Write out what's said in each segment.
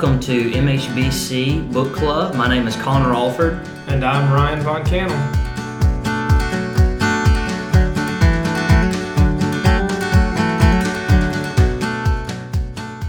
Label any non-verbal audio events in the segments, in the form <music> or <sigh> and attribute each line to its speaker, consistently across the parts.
Speaker 1: welcome to MHBC Book Club. My name is Connor Alford.
Speaker 2: And I'm Ryan Von Cannell.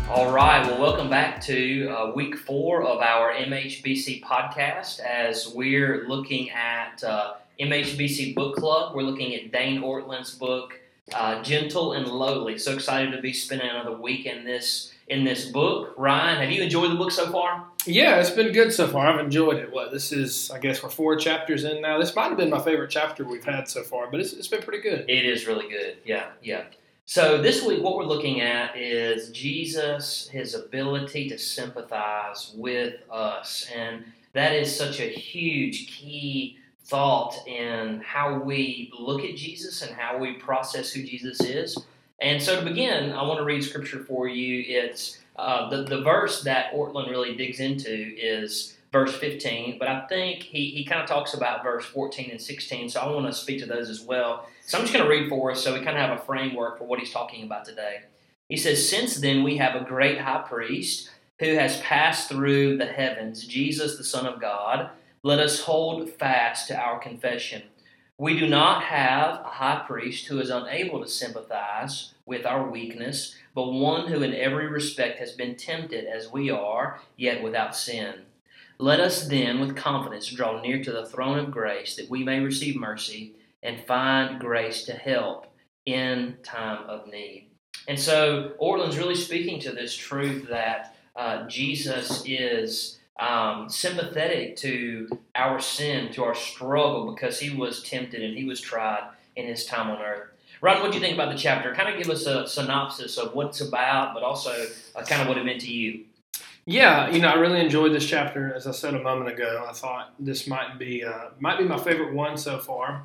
Speaker 1: All right, well, welcome back to uh, week four of our MHBC podcast as we're looking at uh, MHBC Book Club. We're looking at Dane Ortlund's book, uh, Gentle and Lowly. So excited to be spending another week in this in this book. Ryan, have you enjoyed the book so far?
Speaker 2: Yeah, it's been good so far. I've enjoyed it. What this is, I guess we're four chapters in now. This might have been my favorite chapter we've had so far, but it's, it's been pretty good.
Speaker 1: It is really good. Yeah, yeah. So this week, what we're looking at is Jesus, his ability to sympathize with us, and that is such a huge key thought in how we look at Jesus and how we process who Jesus is. And so to begin, I want to read scripture for you. It's uh, the, the verse that Ortlund really digs into is verse 15, but I think he, he kind of talks about verse 14 and 16, so I want to speak to those as well. So I'm just going to read for us so we kind of have a framework for what he's talking about today. He says, Since then we have a great high priest who has passed through the heavens, Jesus, the Son of God. Let us hold fast to our confession. We do not have a high priest who is unable to sympathize with our weakness, but one who in every respect has been tempted as we are, yet without sin. Let us then with confidence draw near to the throne of grace that we may receive mercy and find grace to help in time of need. And so Ortlund's really speaking to this truth that uh, Jesus is um, sympathetic to our sin, to our struggle, because he was tempted and he was tried in his time on earth. Ron, what do you think about the chapter? Kind of give us a synopsis of what it's about, but also uh, kind of what it meant to you.
Speaker 2: Yeah, you know, I really enjoyed this chapter. As I said a moment ago, I thought this might be uh, might be my favorite one so far.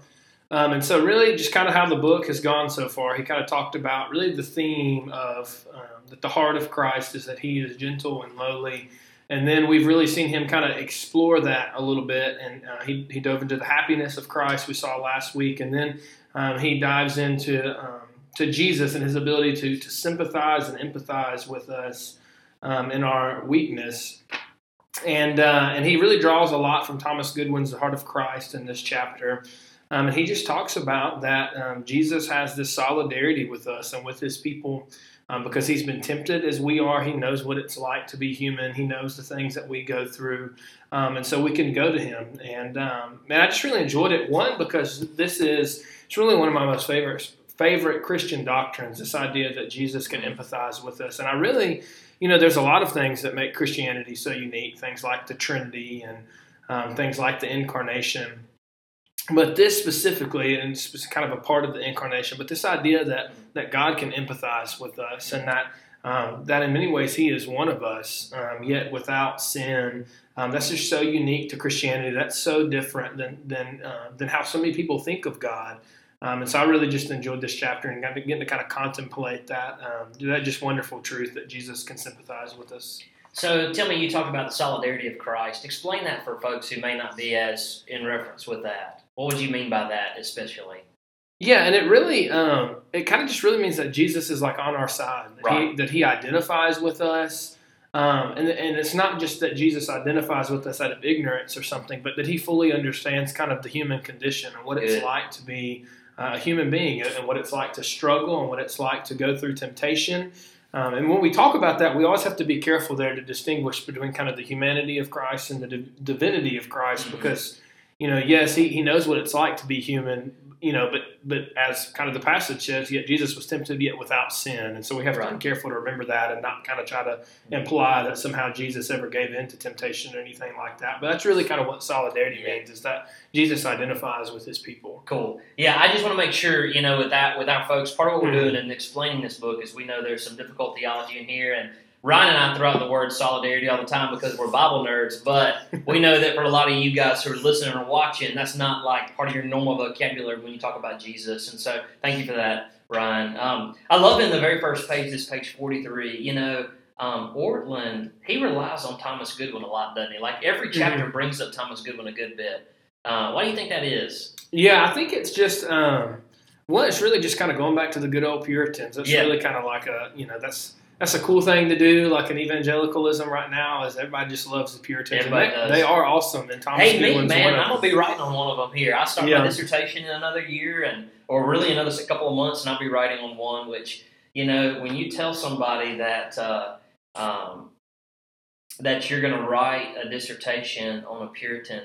Speaker 2: Um, and so, really, just kind of how the book has gone so far. He kind of talked about really the theme of um, that the heart of Christ is that He is gentle and lowly and then we've really seen him kind of explore that a little bit. And uh, he, he dove into the happiness of Christ we saw last week. And then um, he dives into um, to Jesus and his ability to, to sympathize and empathize with us um, in our weakness. And, uh, and he really draws a lot from Thomas Goodwin's The Heart of Christ in this chapter. Um, and he just talks about that um, Jesus has this solidarity with us and with his people um, because he's been tempted as we are. He knows what it's like to be human. He knows the things that we go through, um, and so we can go to him. And um, man, I just really enjoyed it. One because this is it's really one of my most favorite favorite Christian doctrines. This idea that Jesus can empathize with us, and I really, you know, there's a lot of things that make Christianity so unique. Things like the Trinity and um, things like the incarnation but this specifically, and it's kind of a part of the incarnation, but this idea that that God can empathize with us, and that um, that in many ways He is one of us, um, yet without sin. Um, that's just so unique to Christianity. That's so different than than uh, than how so many people think of God. Um, and so I really just enjoyed this chapter and got to, getting to kind of contemplate that um, that just wonderful truth that Jesus can sympathize with us.
Speaker 1: So tell me, you talked about the solidarity of Christ. Explain that for folks who may not be as in reference with that. What would you mean by that, especially?
Speaker 2: Yeah, and it really, um, it kind of just really means that Jesus is like on our side, that, right. he, that he identifies with us. Um, and, and it's not just that Jesus identifies with us out of ignorance or something, but that he fully understands kind of the human condition and what it's like to be uh, a human being and what it's like to struggle and what it's like to go through temptation. Um, and when we talk about that, we always have to be careful there to distinguish between kind of the humanity of Christ and the divinity of Christ mm-hmm. because you know, yes, he, he knows what it's like to be human, you know, but but as kind of the passage says, yet Jesus was tempted yet without sin, and so we have right. to be careful to remember that and not kind of try to imply that somehow Jesus ever gave in to temptation or anything like that. But that's really kind of what solidarity means is that Jesus identifies with his people.
Speaker 1: Cool. Yeah, I just want to make sure you know with that with our folks, part of what we're mm-hmm. doing in explaining this book is we know there's some difficult theology in here and Ryan and I throw out the word solidarity all the time because we're Bible nerds, but we know that for a lot of you guys who are listening or watching, that's not like part of your normal vocabulary when you talk about Jesus. And so, thank you for that, Ryan. Um, I love in the very first page, this page 43, you know, um, Ortlund, he relies on Thomas Goodwin a lot, doesn't he? Like every mm-hmm. chapter mm-hmm. brings up Thomas Goodwin a good bit. Uh, why do you think that is?
Speaker 2: Yeah, I think it's just, um, well, it's really just kind of going back to the good old Puritans. It's yeah. really kind of like a, you know, that's that's a cool thing to do, like an evangelicalism right now, is everybody just loves the Puritans.
Speaker 1: Everybody
Speaker 2: they,
Speaker 1: does.
Speaker 2: they are awesome. And Thomas
Speaker 1: Hey, me, man, I'm gonna be writing on one of them here. I start
Speaker 2: Yeah.
Speaker 1: my dissertation in another year, and or really another couple of months, and I'll be writing on one. Which you know, when you tell somebody that uh, um, that you're gonna write a dissertation on a Puritan,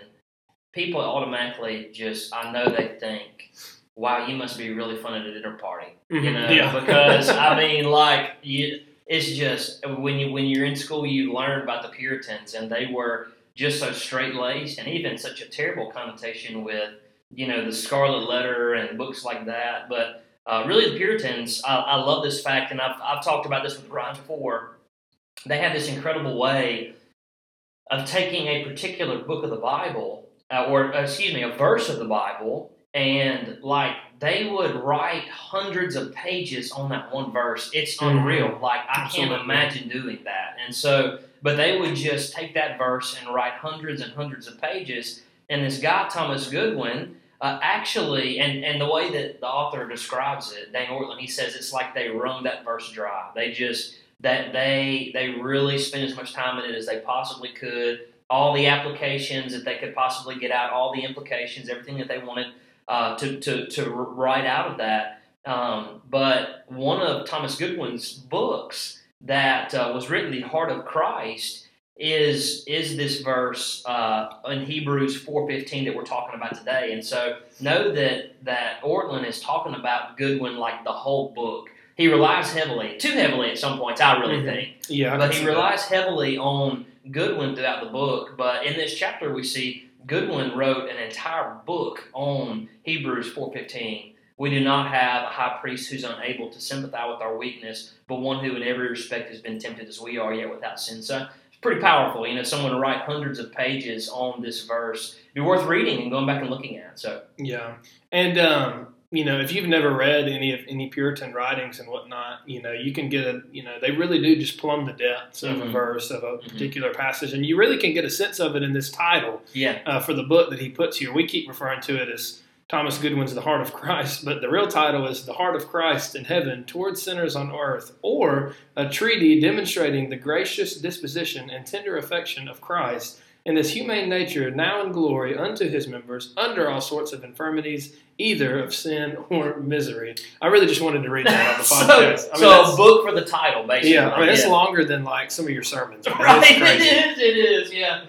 Speaker 1: people automatically just I know they think, "Wow, you must be really fun at a dinner party." you
Speaker 2: Mhm.
Speaker 1: know
Speaker 2: Yeah. <laughs>
Speaker 1: because i mean like you it's just when you when you're in school you learn about the puritans and they were just so straight laced and even such a terrible connotation with you know the scarlet letter and books like that. But uh, really the puritans I, I love this fact and I've, I've talked about this with ryan before. They have this incredible way of taking a particular book of the bible uh, or uh, excuse me a verse of the bible and like they would write hundreds of pages on that one verse. It's
Speaker 2: Mhm.
Speaker 1: unreal. Like I
Speaker 2: Absolutely.
Speaker 1: can't imagine doing that. And so, but they would just take that verse and write hundreds and hundreds of pages. And this guy Thomas Goodwin uh, actually, and and the way that the author describes it, Dane Ortlund, he says it's like they wrung that verse dry. They just that they they really spent as much time in it as they possibly could. All the applications that they could possibly get out, all the implications, everything that they wanted uh, to, to, to write out of that. Um, but one of Thomas Goodwin's books that uh, was written, The Heart of Christ, is is this verse uh, in Hebrews 4.15 that we're talking about today. And so know that, that Ortlund is talking about Goodwin like the whole book. He relies heavily, too heavily at some points, I really
Speaker 2: Mhm.
Speaker 1: think,
Speaker 2: Yeah,
Speaker 1: but he
Speaker 2: see that.
Speaker 1: relies heavily on Goodwin throughout the book. But in this chapter, we see Goodwin wrote an entire book on Hebrews 4:15. We do not have a high priest who's unable to sympathize with our weakness, but one who in every respect has been tempted as we are, yet without sin. So it's pretty powerful. You know, someone to write hundreds of pages on this verse. It'd be worth reading and going back and looking at. So
Speaker 2: Yeah, and um, you know, if you've never read any of any Puritan writings and whatnot, you know, you can get a, you know, they really do just plumb the depths of a
Speaker 1: Mhm.
Speaker 2: verse of a
Speaker 1: Mhm.
Speaker 2: particular passage, and you really can get a sense of it in this title
Speaker 1: yeah,
Speaker 2: uh, for the book that he puts here. We keep referring to it as Thomas Goodwin's The Heart of Christ, but the real title is The Heart of Christ in Heaven Towards Sinners on Earth, or a treaty demonstrating the gracious disposition and tender affection of Christ in his humane nature, now in glory unto his members, under all sorts of infirmities, either of sin or misery. I really just wanted to read that on the <laughs>
Speaker 1: so.
Speaker 2: I mean,
Speaker 1: so a book for the title, basically.
Speaker 2: yeah, I mean, it's
Speaker 1: Yeah.
Speaker 2: longer than like some of your sermons. <laughs>
Speaker 1: Right. It is. It is. Yeah.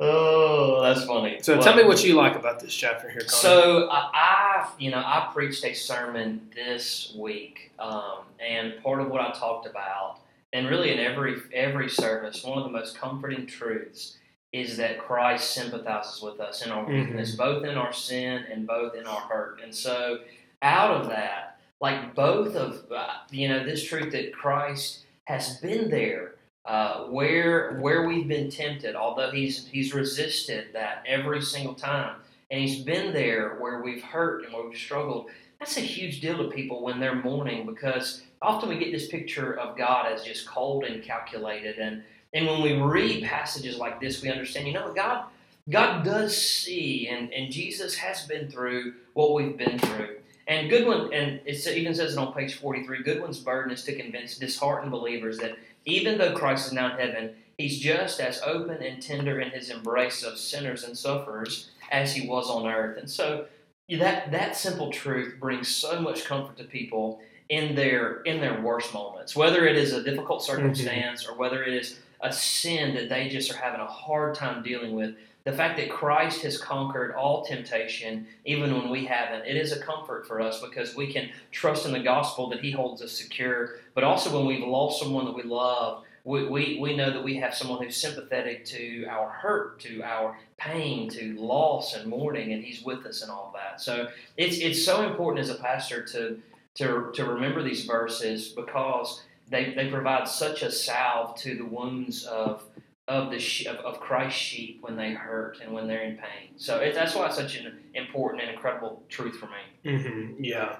Speaker 1: Oh, that's funny.
Speaker 2: So
Speaker 1: Well,
Speaker 2: tell me what you like about this chapter here.
Speaker 1: So I, I, you know, I preached a sermon this week, um, and part of what I talked about, and really in every every service, one of the most comforting truths is that Christ sympathizes with us in our
Speaker 2: Mhm.
Speaker 1: weakness, both in our sin and both in our hurt. And so, out of that, like both of uh, you know, this truth that Christ has been there uh, where where we've been tempted, although he's he's resisted that every single time, and he's been there where we've hurt and where we've struggled. That's a huge deal to people when they're mourning because often we get this picture of God as just cold and calculated, and and when we read passages like this, we understand, you know, God God does see, and and Jesus has been through what we've been through. And Goodwin, and it even says it on page 43, Goodwin's burden is to convince disheartened believers that even though Christ is now in heaven, he's just as open and tender in his embrace of sinners and sufferers as he was on earth. And so that that simple truth brings so much comfort to people in their in their worst moments, whether it is a difficult mm-hmm. circumstance or whether it is a sin that they just are having a hard time dealing with. The fact that Christ has conquered all temptation, even when we haven't, it is a comfort for us because we can trust in the gospel that He holds us secure. But also, when we've lost someone that we love, we, we, we know that we have someone who's sympathetic to our hurt, to our pain, to loss and mourning, and He's with us in all that. So it's it's so important as a pastor to to to remember these verses because they, they provide such a salve to the wounds of of the she- of, of Christ's sheep when they hurt and when they're in pain. So it, that's why it's such an important and incredible truth for me.
Speaker 2: Mm-hmm, Yeah.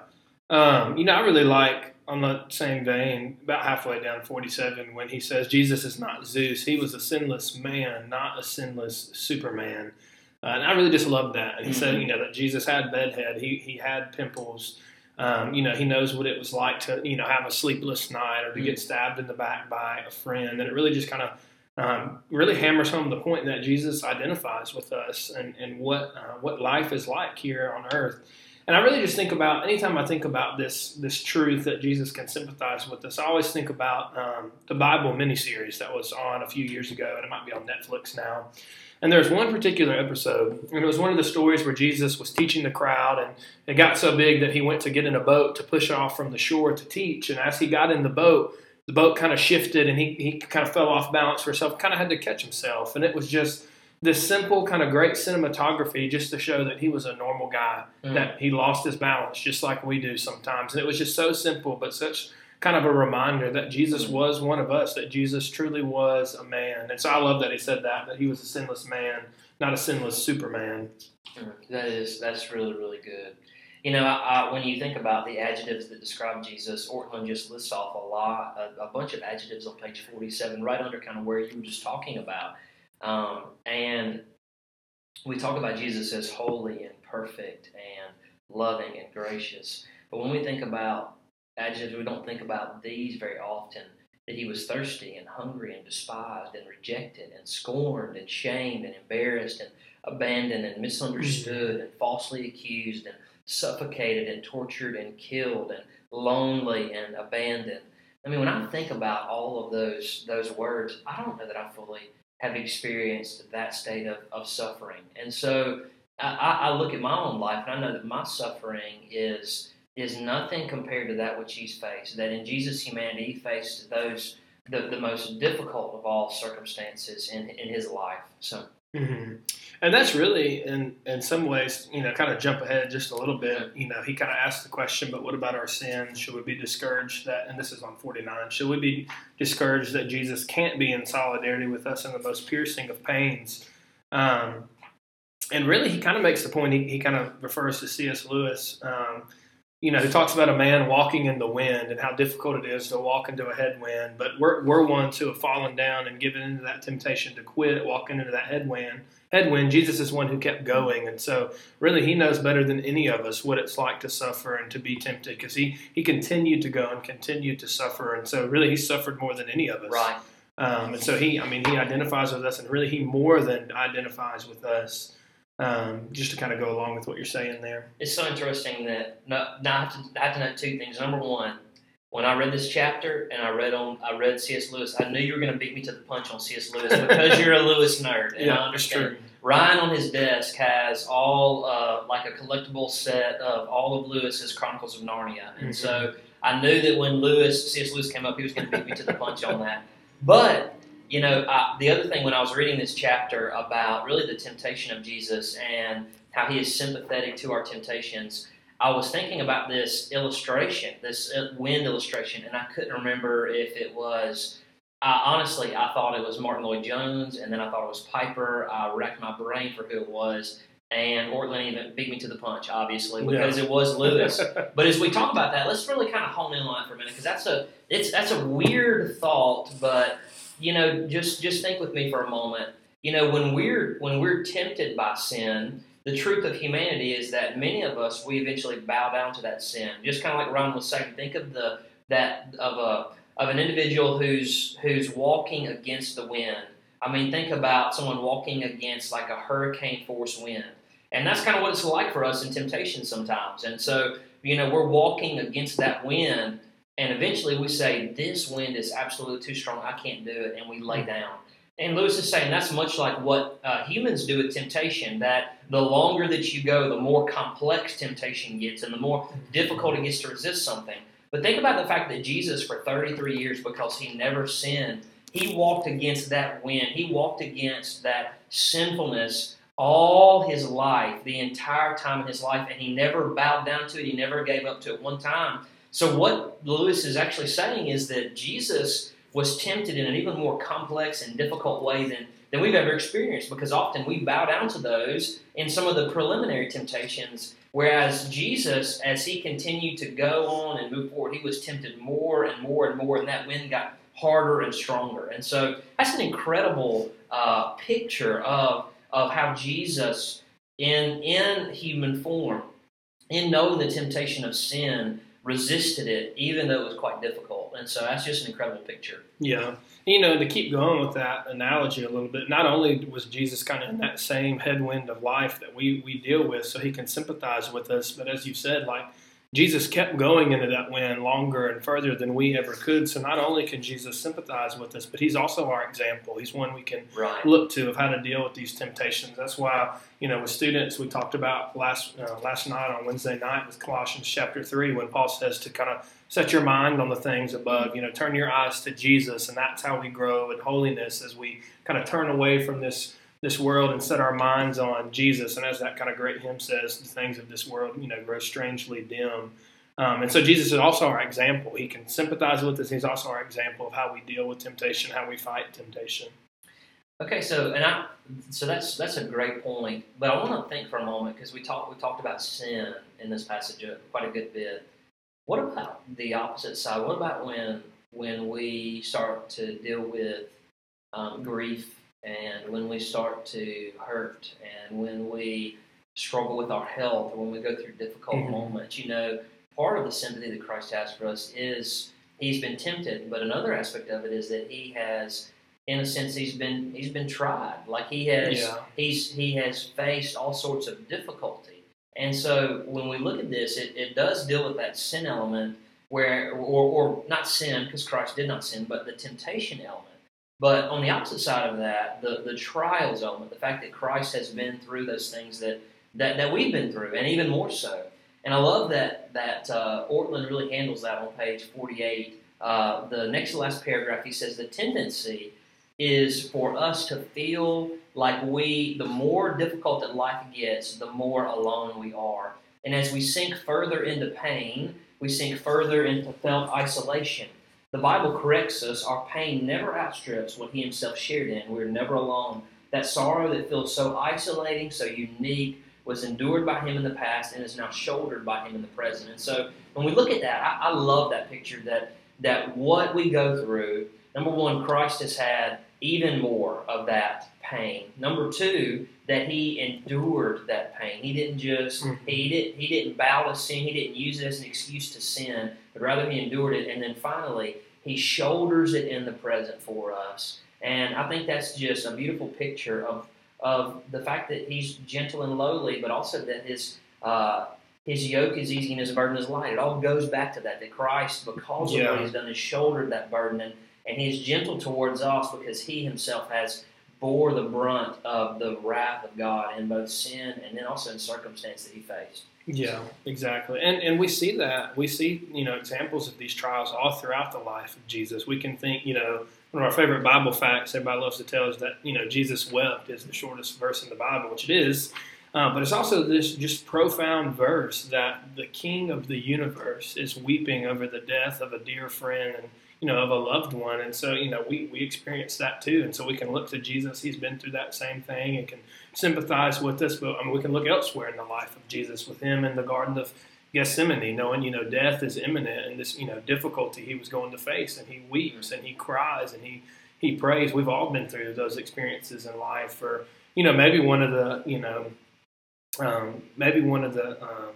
Speaker 2: Um, you know, I really like on the same vein, about halfway down 47, when he says Jesus is not Zeus. He was a sinless man, not a sinless Superman. Uh, and I really just love that. And he said,
Speaker 1: Mhm.
Speaker 2: you know, that Jesus had bedhead, he, he had pimples, Um, you know, he knows what it was like to, you know, have a sleepless night or to get stabbed in the back by a friend. And it really just kind of um, really hammers home the point that Jesus identifies with us and, and what, uh, what life is like here on earth. And I really just think about anytime I think about this this truth that Jesus can sympathize with us. I always think about um, the Bible miniseries that was on a few years ago, and it might be on Netflix now. And there's one particular episode, and it was one of the stories where Jesus was teaching the crowd, and it got so big that he went to get in a boat to push off from the shore to teach. And as he got in the boat, the boat kind of shifted, and he he kind of fell off balance for himself, kind of had to catch himself, and it was just this simple kind of great cinematography just to show that he was a normal guy mm. that he lost his balance just like we do sometimes and it was just so simple but such kind of a reminder that jesus mm. was one of us that jesus truly was a man and so i love that he said that that he was a sinless man not a sinless superman
Speaker 1: mm. that is that's really really good you know, I, I, when you think about the adjectives that describe Jesus, Ortlund just lists off a lot, a, a bunch of adjectives on page 47, right under kind of where you were just talking about. Um, and we talk about Jesus as holy and perfect and loving and gracious. But when we think about adjectives, we don't think about these very often. That he was thirsty and hungry and despised and rejected and scorned and shamed and embarrassed and abandoned and misunderstood and falsely accused and suffocated and tortured and killed and lonely and abandoned. I mean, when I think about all of those those words, I don't know that I fully have experienced that state of, of suffering. And so I, I look at my own life and I know that my suffering is is nothing compared to that which he's faced. That in Jesus' humanity, he faced those the, the most difficult of all circumstances in, in his life. So
Speaker 2: Mm-hmm. And that's really, in in some ways, you know, kind of jump ahead just a little bit. You know, he kind of asked the question, but what about our sins? Should we be discouraged that? And this is on forty nine. Should we be discouraged that Jesus can't be in solidarity with us in the most piercing of pains? Um, and really, he kind of makes the point. He, he kind of refers to C.S. Lewis. Um, you know, he talks about a man walking in the wind and how difficult it is to walk into a headwind. But we're, we're ones who have fallen down and given into that temptation to quit, walking into that headwind. Headwind, Jesus is one who kept going. And so, really, he knows better than any of us what it's like to suffer and to be tempted because he, he continued to go and continued to suffer. And so, really, he suffered more than any of us.
Speaker 1: Right.
Speaker 2: Um, and so, he, I mean, he identifies with us, and really, he more than identifies with us um, just to kind of go along with what you're saying there.
Speaker 1: It's so interesting that now I have to I have to know two things. Number one, when I read this chapter and I read on I read C.S. Lewis, I knew you were going to beat me to the punch on C.S. Lewis <laughs> because you're a Lewis nerd.
Speaker 2: And yeah, that's true.
Speaker 1: Ryan on his desk has all uh, like a collectible set of all of Lewis's Chronicles of Narnia, and mm-hmm. so I knew that when Lewis C.S. Lewis came up, he was going to beat me to the punch on that. But you know, I, the other thing when I was reading this chapter about really the temptation of Jesus and how he is sympathetic to our temptations, I was thinking about this illustration, this uh, wind illustration, and I couldn't remember if it was. Uh, honestly, I thought it was Martyn Lloyd-Jones, and then I thought it was Piper. I racked my brain for who it was, and Ortlund even beat me to the punch, obviously, because yeah. it was Lewis. <laughs> but as we talk about that, let's really kind of hone in on it for a minute, because that's a it's that's a weird thought, but you know, just just think with me for a moment. You know, when we're when we're tempted by sin, the truth of humanity is that many of us we eventually bow down to that sin. Just kind of like Ron was saying, think of the that of a of an individual who's who's walking against the wind. I mean, think about someone walking against like a hurricane force wind. And that's kind of what it's like for us in temptation sometimes. And so, you know, we're walking against that wind and eventually we say, This wind is absolutely too strong. I can't do it. And we lay mm. down. And Lewis is saying that's much like what uh, humans do with temptation, that the longer that you go, the more complex temptation gets and the more difficult it gets to resist something. But think about the fact that Jesus, for 33 years, because he never sinned, he walked against that wind. He walked against that sinfulness all his life, the entire time in his life, and he never bowed down to it. He never gave up to it one time. So, what Lewis is actually saying is that Jesus was tempted in an even more complex and difficult way than, than we've ever experienced because often we bow down to those in some of the preliminary temptations. Whereas Jesus, as he continued to go on and move forward, he was tempted more and more and more, and that wind got harder and stronger. And so that's an incredible uh, picture of, of how Jesus, in, in human form, in knowing the temptation of sin, resisted it, even though it was quite difficult. And so that's just an incredible picture.
Speaker 2: Yeah. You know, to keep going with that analogy a little bit, not only was Jesus kind of in that same headwind of life that we, we deal with, so he can sympathize with us, but as you said, like Jesus kept going into that wind longer and further than we ever could. So not only can Jesus sympathize with us, but he's also our example. He's one we can
Speaker 1: right.
Speaker 2: look to of how to deal with these temptations. That's why you know with students we talked about last uh, last night on Wednesday night with Colossians chapter three when Paul says to kind of set your mind on the things above. You know, turn your eyes to Jesus, and that's how we grow in holiness as we kind of turn away from this this world and set our minds on Jesus. And as that kind of great hymn says, the things of this world, you know, grow strangely dim. Um, and so Jesus is also our example. He can sympathize with us. He's also our example of how we deal with temptation, how we fight temptation.
Speaker 1: Okay, so and I, so that's that's a great point. But I want to think for a moment because we talked we talked about sin in this passage quite a good bit. What about the opposite side? What about when when we start to deal with um, grief and when we start to hurt and when we struggle with our health or when we go through difficult mm-hmm. moments, you know, part of the sympathy that Christ has for us is he's been tempted, but another aspect of it is that he has in a sense he's been he's been tried. Like he has yeah. he's he has faced all sorts of difficulty. And so when we look at this, it, it does deal with that sin element where or, or not sin, because Christ did not sin, but the temptation element but on the opposite side of that, the, the trials element, the fact that Christ has been through those things that, that, that we've been through, and even more so. And I love that, that uh, Ortlund really handles that on page 48. Uh, the next to last paragraph, he says the tendency is for us to feel like we, the more difficult that life gets, the more alone we are. And as we sink further into pain, we sink further into felt isolation. The Bible corrects us. Our pain never outstrips what He Himself shared in. We're never alone. That sorrow that feels so isolating, so unique, was endured by Him in the past and is now shouldered by Him in the present. And so when we look at that, I, I love that picture that, that what we go through, number one, Christ has had even more of that pain. Number two, that he endured that pain. He didn't just mm-hmm. he did he didn't bow to sin. He didn't use it as an excuse to sin, but rather he endured it. And then finally, he shoulders it in the present for us. And I think that's just a beautiful picture of of the fact that he's gentle and lowly, but also that his uh, his yoke is easy and his burden is light. It all goes back to that. That Christ, because yeah. of what he's done, has shouldered that burden and, and he is gentle towards us because he himself has bore the brunt of the wrath of God in both sin and then also in circumstance that he faced.
Speaker 2: Yeah, exactly. And and we see that. We see, you know, examples of these trials all throughout the life of Jesus. We can think, you know, one of our favorite Bible facts everybody loves to tell is that, you know, Jesus wept is the shortest verse in the Bible, which it is. Uh, but it's also this just profound verse that the King of the universe is weeping over the death of a dear friend and you know of a loved one, and so you know we we experience that too, and so we can look to Jesus. He's been through that same thing and can sympathize with us. But I mean, we can look elsewhere in the life of Jesus with him in the Garden of Gethsemane, knowing you know death is imminent and this you know difficulty he was going to face, and he weeps and he cries and he he prays. We've all been through those experiences in life, or you know maybe one of the you know um, maybe one of the um,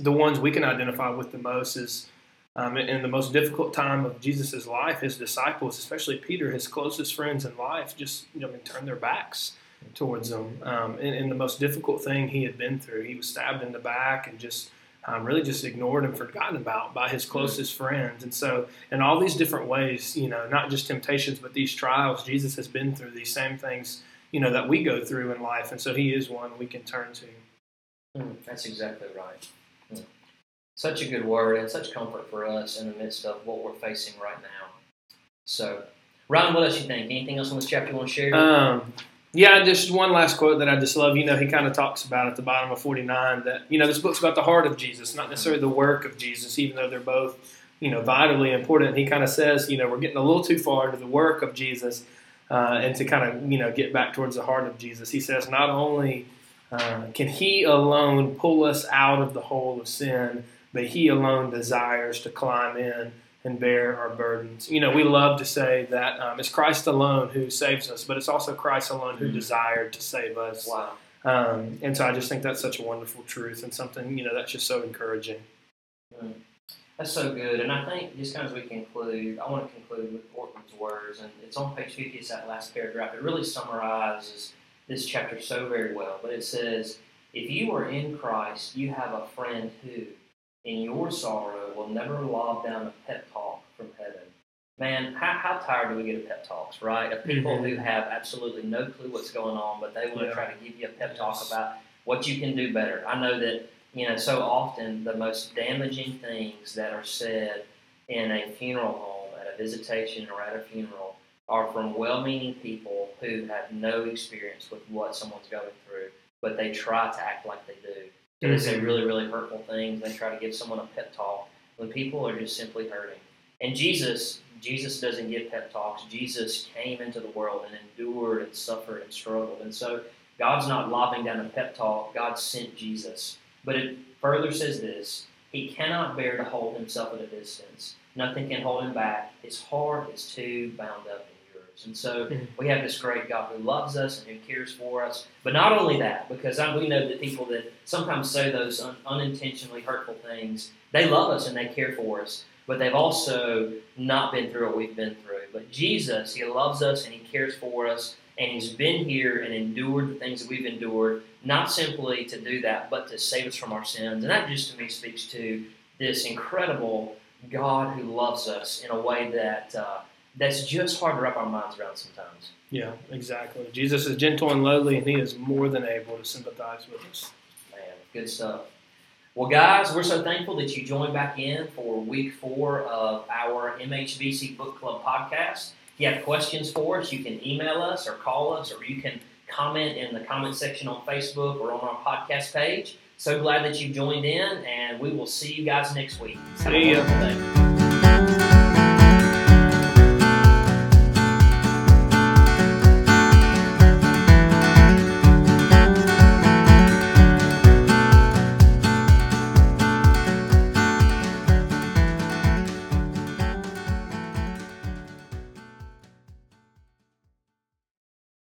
Speaker 2: the ones we can identify with the most is um, in the most difficult time of Jesus' life, his disciples, especially Peter, his closest friends in life, just you know, turned their backs towards him. Um, in, in, the most difficult thing he had been through, he was stabbed in the back and just um, really just ignored and forgotten about by his closest friends. And so, in all these different ways, you know, not just temptations, but these trials, Jesus has been through these same things you know that we go through in life, and so He is one we can turn to.
Speaker 1: Mm, that's exactly right. Such a good word and such comfort for us in the midst of what we're facing right now. So, Ryan, what else you think? Anything else on this chapter you want to share?
Speaker 2: Um, yeah, just one last quote that I just love. You know, he kind of talks about at the bottom of 49 that, you know, this book's about the heart of Jesus, not necessarily the work of Jesus, even though they're both, you know, vitally important. He kind of says, you know, we're getting a little too far into the work of Jesus uh, and to kind of you know get back towards the heart of Jesus. He says not only uh, can He alone pull us out of the hole of sin, but He alone desires to climb in and bear our burdens. You know, we love to say that um, it's Christ alone who saves us, but it's also Christ alone who mm-hmm. desired to save us.
Speaker 1: Wow.
Speaker 2: Um, and so I just think that's such a wonderful truth and something, you know, that's just so encouraging.
Speaker 1: Mm. That's so good. And I think just kind of as we conclude, I want to conclude with Ortlund's words. And it's on page 50, it's that last paragraph. It really summarizes this chapter so very well. But it says, If you are in Christ, you have a friend who, in your sorrow, will never lob down a pep talk from heaven. Man, how, how tired do we get of pep talks, right? Of people
Speaker 2: Mhm.
Speaker 1: who have absolutely no clue what's going on, but they want to
Speaker 2: Yeah.
Speaker 1: try to give you a pep talk
Speaker 2: Yes.
Speaker 1: about what you can do better. I know that you know, so often the most damaging things that are said in a funeral home, at a visitation, or at a funeral are from well meaning people who have no experience with what someone's going through, but they try to act like they do. They say
Speaker 2: Mhm.
Speaker 1: really, really hurtful things. They try to give someone a pep talk when people are just simply hurting. And Jesus, Jesus doesn't give pep talks. Jesus came into the world and endured and suffered and struggled. And so God's not lobbing down a pep talk. God sent Jesus. But it further says this He cannot bear to hold himself at a distance. Nothing can hold him back. His heart is too bound up yours. And so
Speaker 2: Mhm.
Speaker 1: we have this great God who loves us and who cares for us. But not only that, because I, we know that people that sometimes say those un, unintentionally hurtful things, they love us and they care for us. But they've also not been through what we've been through. But Jesus, He loves us and He cares for us. And He's been here and endured the things that we've endured not simply to do that, but to save us from our sins. And that just to me speaks to this incredible God who loves us in a way that uh, that's just hard to wrap our minds around sometimes.
Speaker 2: Yeah, exactly. Jesus is gentle and lowly, and he is more than able to sympathize with us.
Speaker 1: Man, good stuff. Well, guys, we're so thankful that you joined back in for week four of our MHBC Book Club podcast. If you have questions for us, you can email us or call us, or you can comment in the comment section on Facebook or on our podcast page. So glad that you joined in, and we will see you guys next week. Have
Speaker 2: See ya.